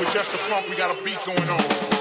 with just the funk, we got a beat going on.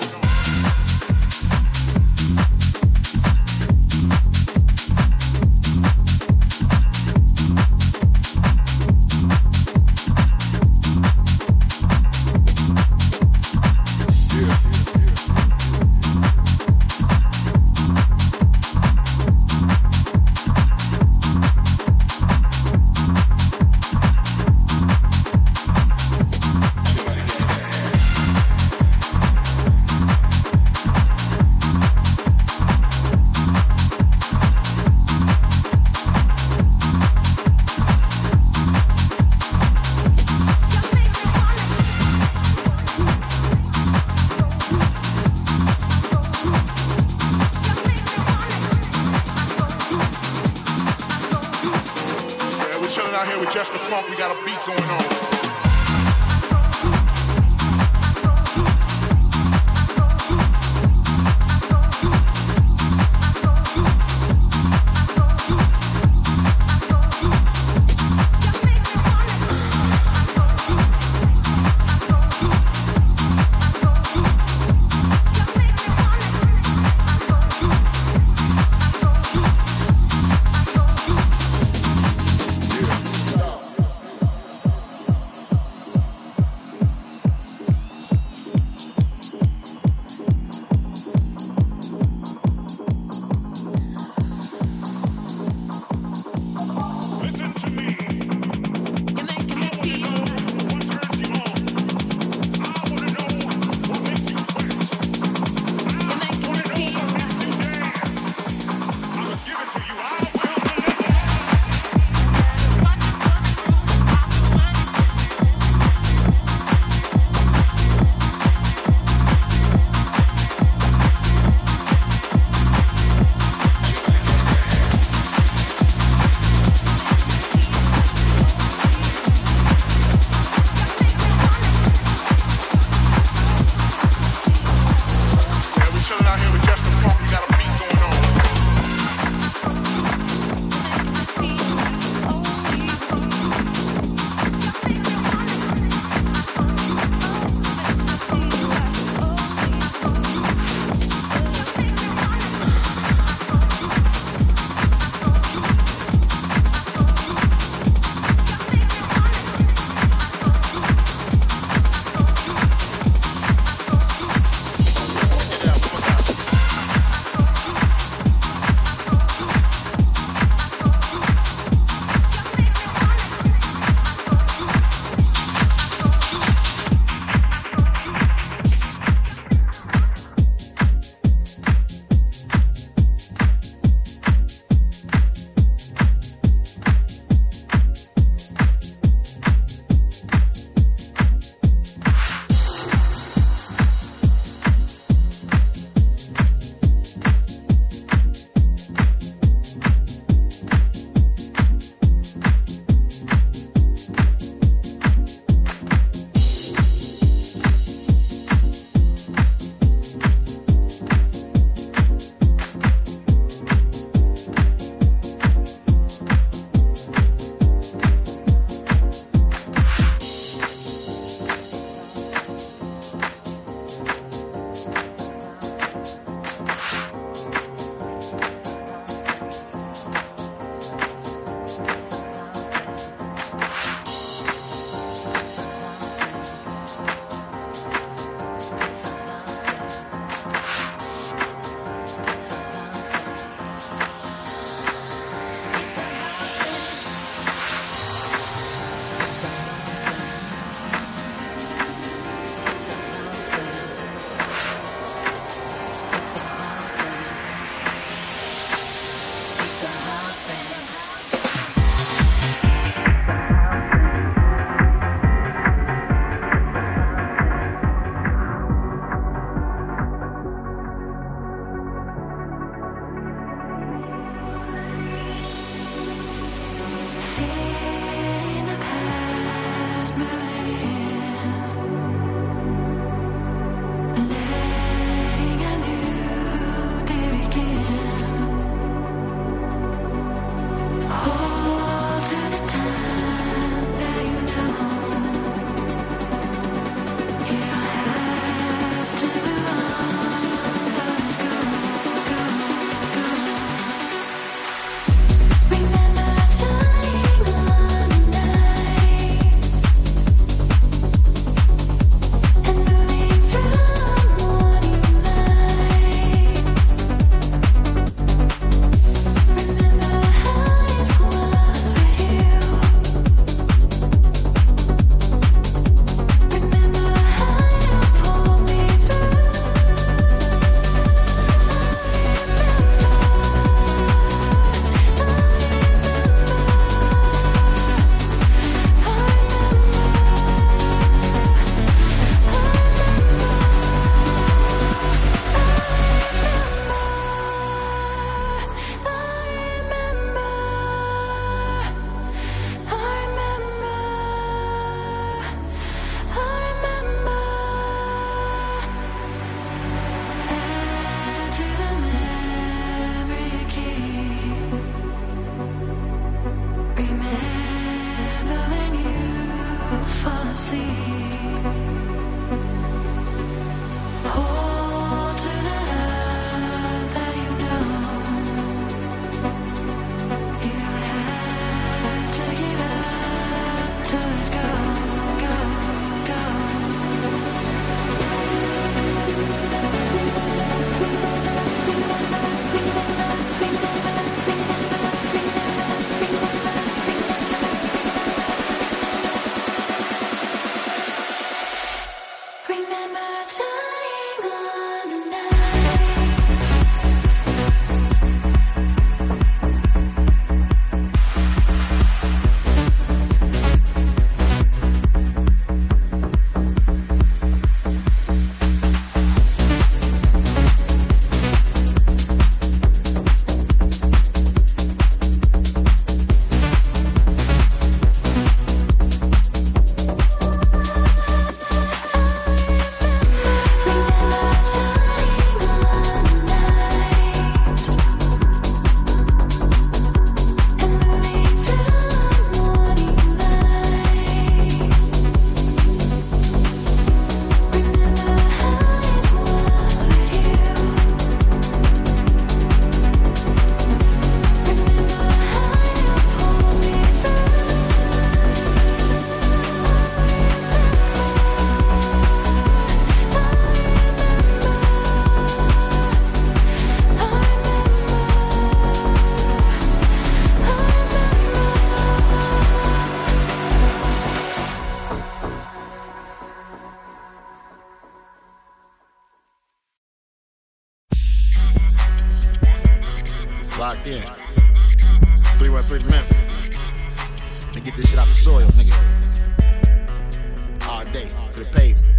the pavement.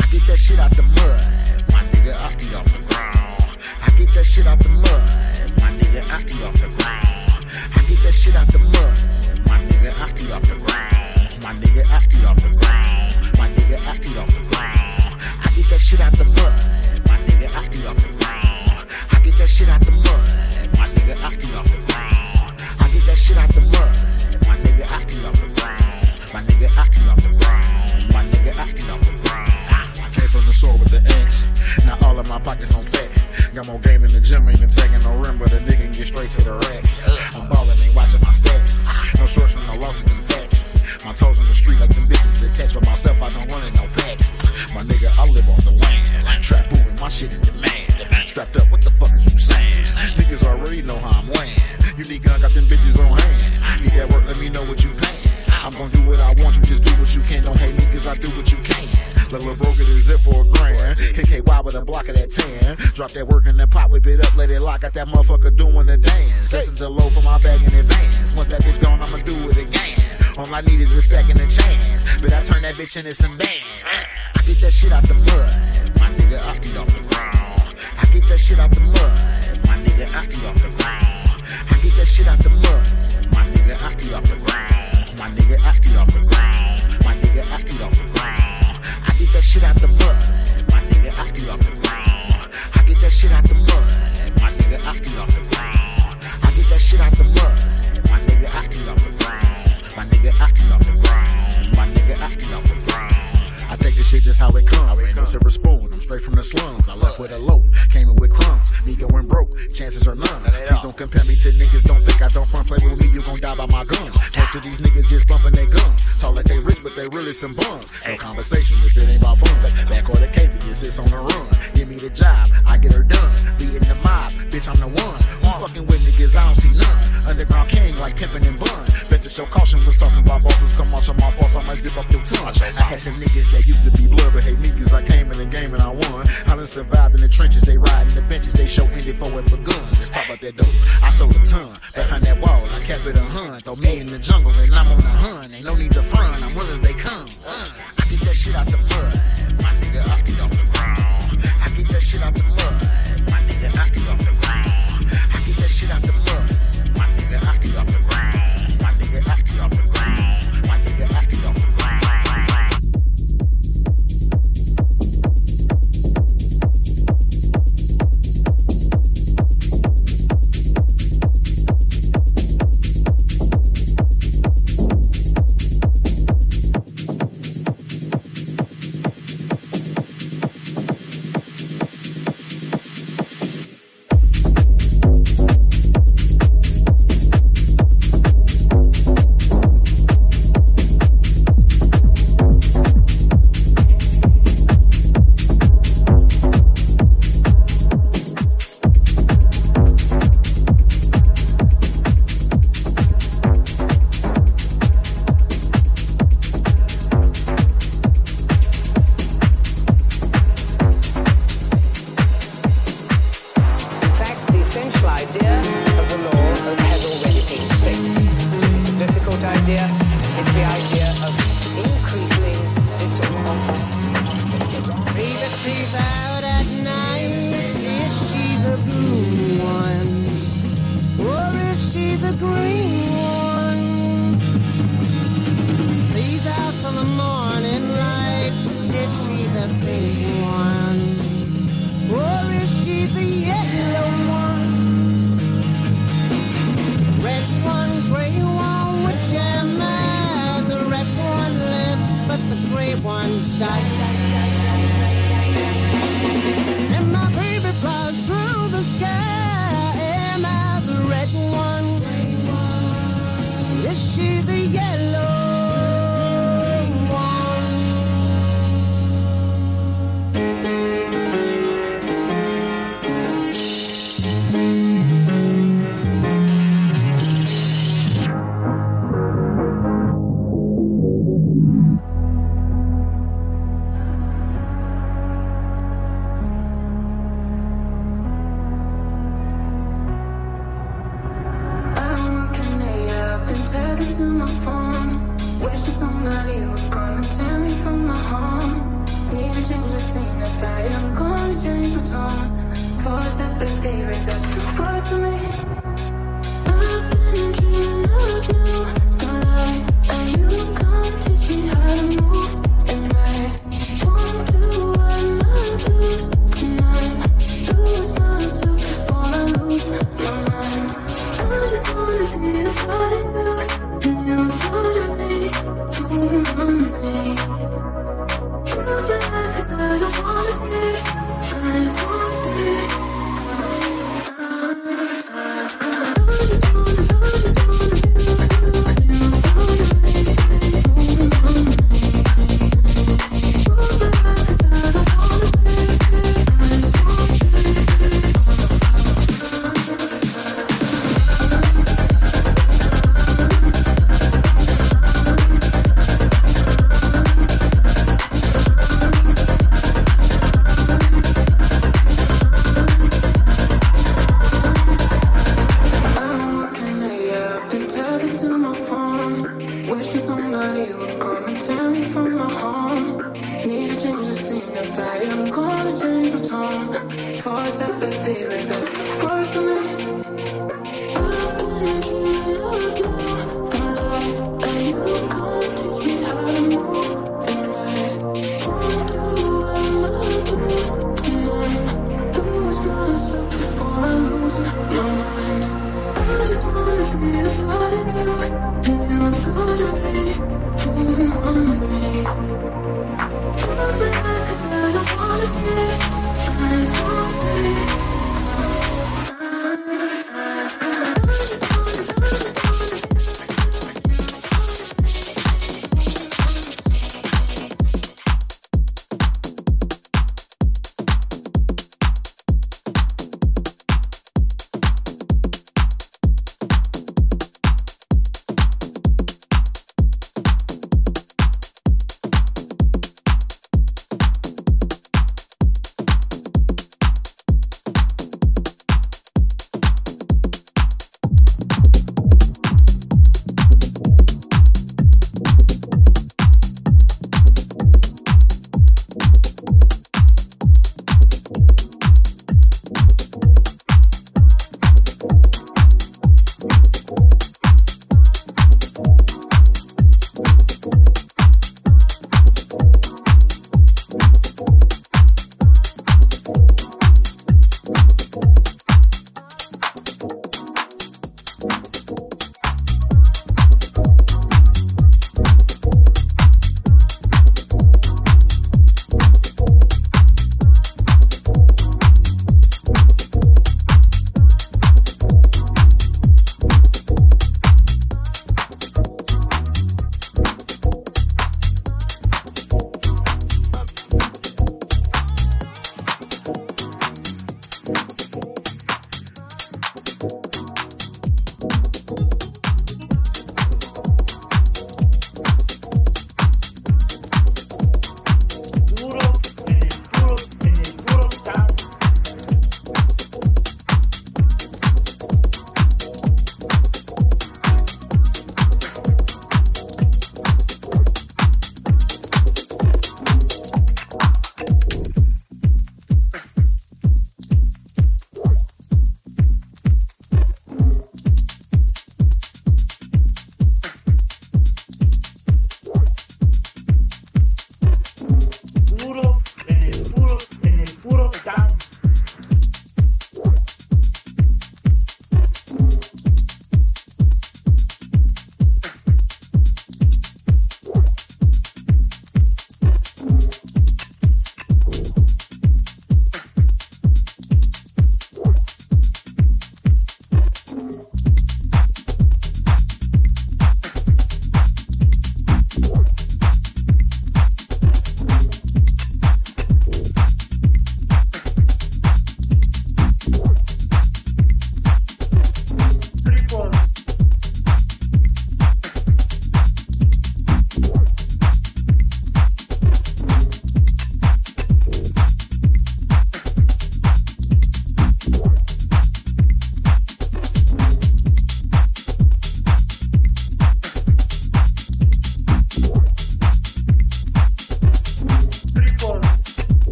I get that shit out the mud, my nigga, I be off the ground. I get that shit out the mud, my nigga, I be off the ground. I get that shit out the mud, my nigga, I be off the ground. My nigga, I be off the ground. My nigga, I be off the ground. I get that shit out the mud, my nigga, I be off the ground. I get that shit out the mud, my nigga, I be off the ground. I get that shit out the mud, my nigga, I be off the ground. My nigga acting off the ground. My nigga acting off the ground. I Came from the shore with the X. Now all of my pockets on fat. Got more game in the gym, ain't even taking no rim, but a nigga can get straight to the racks. I'm ballin', ain't watching my stats. No shorts from no losses, in facts. My toes on the street like them bitches attached, but myself I don't run in no packs. My nigga, I live off the land. Trap booming, my shit in demand. Strapped up, what the fuck are you saying? Niggas already know how I'm laying. You need gun, got them bitches on hand. Need that work, let me know what you paying. I'm gonna do what I want, you just do what you can. Don't hate me cause I do what you can. Little broke it is it for a grand. Hit KY with a block of that tan. Drop that work in the pot, whip it up, let it lock. Got that motherfucker doing the dance. Listen to low for my bag in advance. Once that bitch gone, I'ma do it again. All I need is a second a chance. But I turn that bitch into some bands. I get that shit out the mud. My nigga, I be off the ground. I get that shit out the mud. My nigga, I be off the ground. I get that shit out the mud. My nigga, I be off the ground. My nigga, I eat off the ground. My nigga, I eat off the ground. I get that shit out the mud. My nigga, I eat off the ground. I get that shit out the mud. My nigga, I eat off the ground. I get that shit out the mud. My nigga, I eat off the ground. My nigga, I eat off the ground. My nigga, I eat off the ground. I take the shit just how it come. Ain't no silver spoon. I'm straight from the slums. I left with a loaf, came in with crumbs. Me going broke, chances are none. Please don't compare me to niggas. Don't think I don't front play with me. You gon' die by my gun. Most of these niggas just bumping their guns. Talk like they rich, but they really some bums. No conversation if it ain't about fun. Back or the cape, it sits on the run. Give me the job, I get her done. Be in the mob, bitch, I'm the one. You fucking with niggas, I don't see none. Underground king like pimpin' and bun. Your caution when talking about bosses. Come on, show my boss, I might zip up your tongue. I had some niggas that used to be blood, but hey, niggas, I came in the game and I won. I done survived in the trenches, they ride in the benches, they show ended for a gun Let's talk about that dope. I sold a ton behind that wall, I kept it a hun. Throw me in the jungle and I'm on the hun. Ain't no need to front, I'm willing they come. Uh, I get that shit out the mud, my nigga, I get off the ground. I get that shit out the mud, my nigga, I get off the ground. I get that shit out the mud.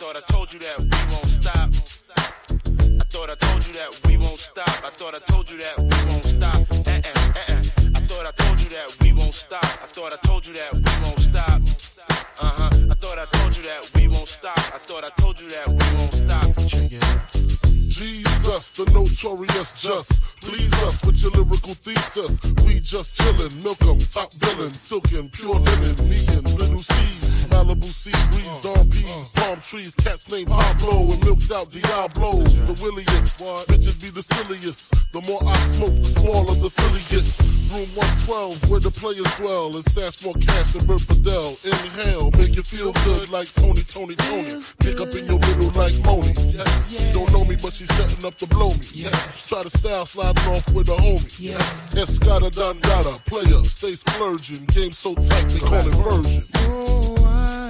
thought I told you that we won't stop. I thought I told you that we won't stop. I thought I told you that we won't stop. Uh-uh, uh-uh. I thought I told you that we won't stop. I thought I told you that the notorious just. Please us with your lyrical thesis. We just chillin', milk 'em, top billin', silkin', pure linen, me and Lil' Cease. Malibu sea breeze, dawn peas, palm trees, cats named Pablo and milked out Diablo. The williest, bitches be the silliest. The more I smoke, the smaller the Philly gets. Room 112, where the players dwell, and stash more cash than Bert Fidel. Inhale, you feel good like Tony, Tony, Tony. Pick up in your middle like Moni. She don't know me, but she's setting up to blow me. Yeah. Try to style sliding off with a homie. Yeah. Escada Dandada, player, stay splurging. Game so tight, they call it version. I